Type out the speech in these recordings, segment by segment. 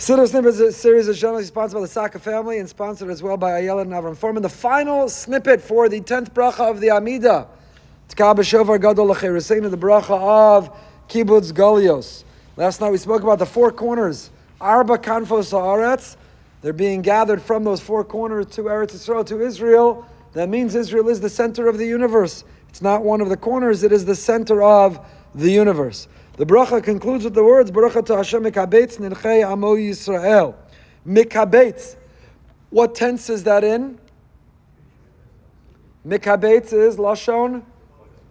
Siddur Snippet is a series that's generally sponsored by the Saka family and sponsored as well by Ayala and Avram. The final snippet for the 10th bracha of the Amida. T'ka B'shofar Gadol L'Chereseinu, the bracha of Kibbutz Golios. Last night we spoke about the four corners. Arba Kanfos Haaretz. They're being gathered from those four corners to Eretz Yisrael, to Israel. That means Israel is the center of the universe. It's not one of the corners, it is the center of the universe. The bracha concludes with the words, Baruch Ata Hashem mikabetz nidchei amo Yisrael. Mikabetz. What tense is that in? Mikabetz is Lashon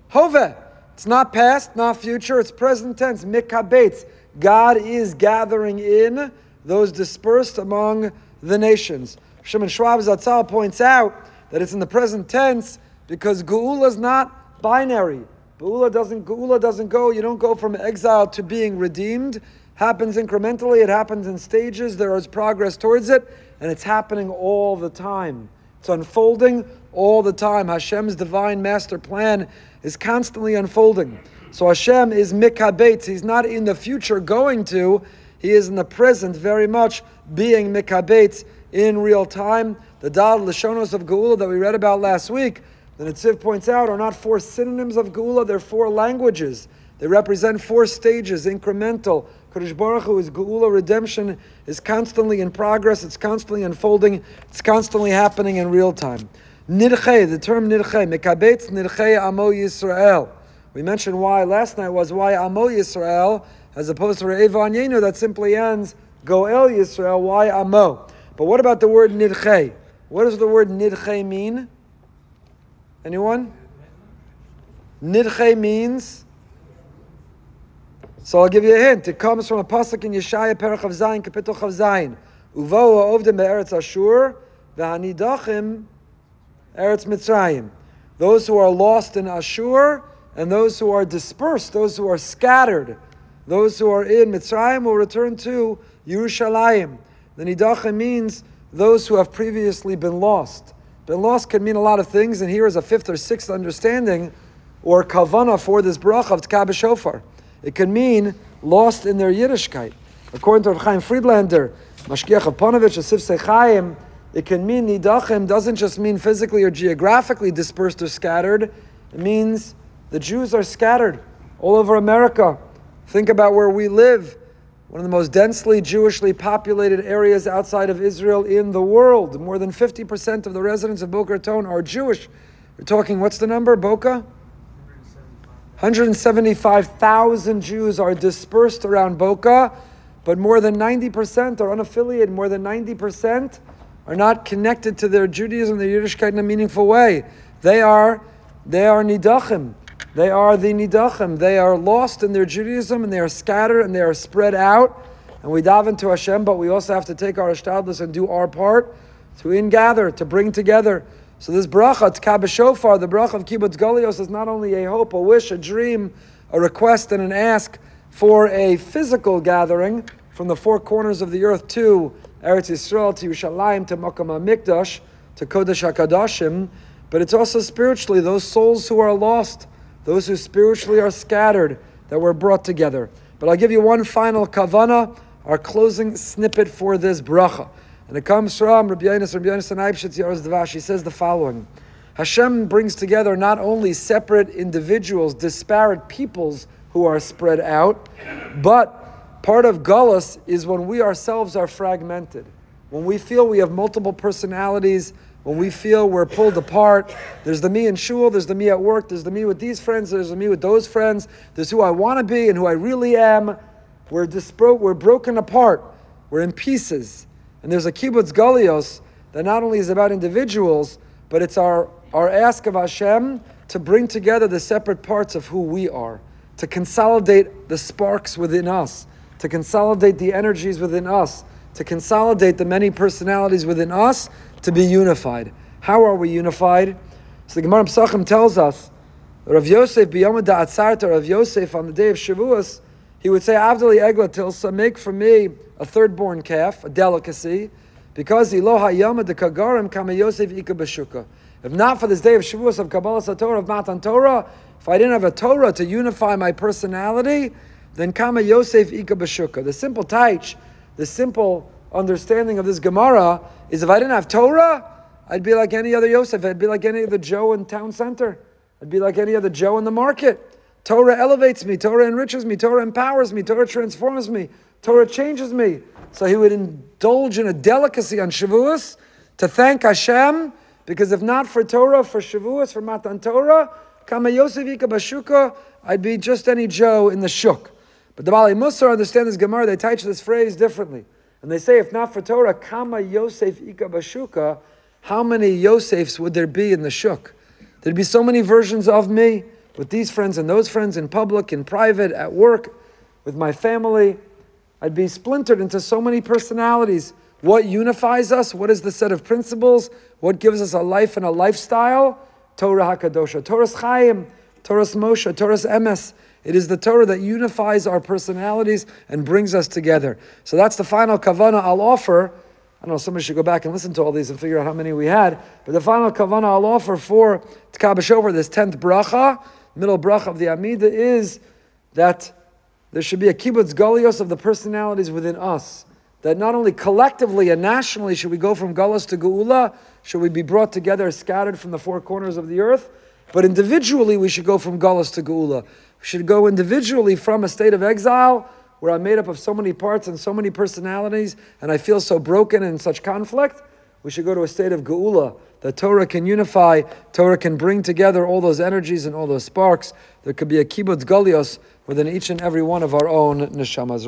Hove. It's not past, not future, it's present tense. Mikabetz. God is gathering in those dispersed among the nations. Shimon Schwab Zatzal points out that it's in the present tense because Geula is not binary. Geula doesn't, Geula doesn't go, you don't go from exile to being redeemed. Happens incrementally, it happens in stages, there is progress towards it, and it's happening all the time. It's unfolding all the time. Hashem's divine master plan is constantly unfolding. So Hashem is mikabetz. He's not in the future going to, he is in the present very much being mikabetz in real time. The Daled Lashonos of Geula that we read about last week the Netziv points out, are not four synonyms of Geula, they're four languages. They represent four stages, incremental. Kodesh Baruch Hu is Geula, redemption is constantly in progress, it's constantly unfolding, it's constantly happening in real time. Nidche, the term Nidche, Mekabetz Nidche Amo Yisrael. We mentioned why last night was why Amo Yisrael, as opposed to Re'evan Yenu, that simply ends Goel Yisrael, why Amo. But what about the word Nidche? What does the word Nidche mean? Anyone? Nidche means. So I'll give you a hint. It comes from a pasuk in Yeshaya Perach of Zayin, Kapitel Chav Zayin. Uvo Ovdim be'eretz Ashur, v'hanidachim eretz Mitzrayim. Those who are lost in Ashur, and those who are dispersed, those who are scattered, those who are in Mitzrayim will return to Yerushalayim. The Nidachim means those who have previously been lost. Been lost can mean a lot of things, and here is a fifth or sixth understanding or kavana for this bracha of T'ka B'shofar. It can mean lost in their Yiddishkeit. According to Rav Chaim Friedlander, Mashgiach of Ponevezh, Asif Sechaim, it can mean nidachim doesn't just mean physically or geographically dispersed or scattered. It means the Jews are scattered all over America. Think about where we live one of the most densely Jewishly populated areas outside of Israel in the world. More than 50% of the residents of Boca Raton are Jewish. We're talking, what's the number, Boca? 175,000 Jews are dispersed around Boca, but more than 90% are unaffiliated. More than 90% are not connected to their Judaism, their Yiddishkeit in a meaningful way. They are, they are nidachim. They are the nidachim. They are lost in their Judaism and they are scattered and they are spread out. And we dive into Hashem, but we also have to take our hishtadlus and do our part to ingather, to bring together. So this bracha, T'ka B'shofar, the bracha of Kibbutz Golios, is not only a hope, a wish, a dream, a request, and an ask for a physical gathering from the four corners of the earth to Eretz Yisrael, to Yerushalayim, to Makam HaMikdash, to Kodesh HaKadoshim, but it's also spiritually those souls who are lost those who spiritually are scattered, that were brought together. But I'll give you one final kavana, our closing snippet for this bracha. And it comes from Rabbi Yonis, Rabbi Yonasan Eibeshitz Yaaros Devash. He says the following Hashem brings together not only separate individuals, disparate peoples who are spread out, but part of Galus is when we ourselves are fragmented. When we feel we have multiple personalities, when we feel we're pulled apart, there's the me in shul, there's the me at work, there's the me with these friends, there's the me with those friends, there's who I want to be and who I really am. We're, dispro- we're broken apart, we're in pieces. And there's a kibbutz galios that not only is about individuals, but it's our, our ask of Hashem to bring together the separate parts of who we are, to consolidate the sparks within us, to consolidate the energies within us, to consolidate the many personalities within us to be unified. How are we unified? So the Gemara Pesachim tells us, Rav Yosef biyom da'atzarta, Rav Yosef on the day of Shavuos, he would say, Avdali Egla Tilsa, make for me a third born calf, a delicacy, because Iloha Yama de Kagarim Kama Yosef Ika Bashuka. If not for this day of Shavuos of Kabbalas Torah of Matan Torah, if I didn't have a Torah to unify my personality, then Kama Yosef Ika Bashuka. The simple taich the simple understanding of this Gemara is if I didn't have Torah, I'd be like any other Yosef. I'd be like any other Joe in town center. I'd be like any other Joe in the market. Torah elevates me. Torah enriches me. Torah empowers me. Torah transforms me. Torah changes me. So he would indulge in a delicacy on Shavuos to thank Hashem, because if not for Torah, for Shavuos, for Matan Torah, Kama Yosef Ika Bashuka, I'd be just any Joe in the shuk. But the Baalei Mussar understand this Gemara, they teach this phrase differently. And they say, if not for Torah, Kama Yosef Ika Bashuka, how many Yosefs would there be in the shuk? There'd be so many versions of me with these friends and those friends in public, in private, at work, with my family. I'd be splintered into so many personalities. What unifies us? What is the set of principles? What gives us a life and a lifestyle? Torah HaKadosha, Toras Chaim, Toras Moshe, Toras Emes. It is the Torah that unifies our personalities and brings us together. So that's the final kavana I'll offer. I don't know, somebody should go back and listen to all these and figure out how many we had. But the final kavana I'll offer for T'ka B'shofar, this 10th bracha, middle bracha of the Amida, is that there should be a kibbutz galios of the personalities within us. That not only collectively and nationally should we go from galus to geula, should we be brought together, scattered from the four corners of the earth, but individually we should go from galus to geula. We should go individually from a state of exile where I'm made up of so many parts and so many personalities, and I feel so broken and in such conflict. We should go to a state of geula that Torah can unify, Torah can bring together all those energies and all those sparks. There could be a kibbutz galios within each and every one of our own neshamas.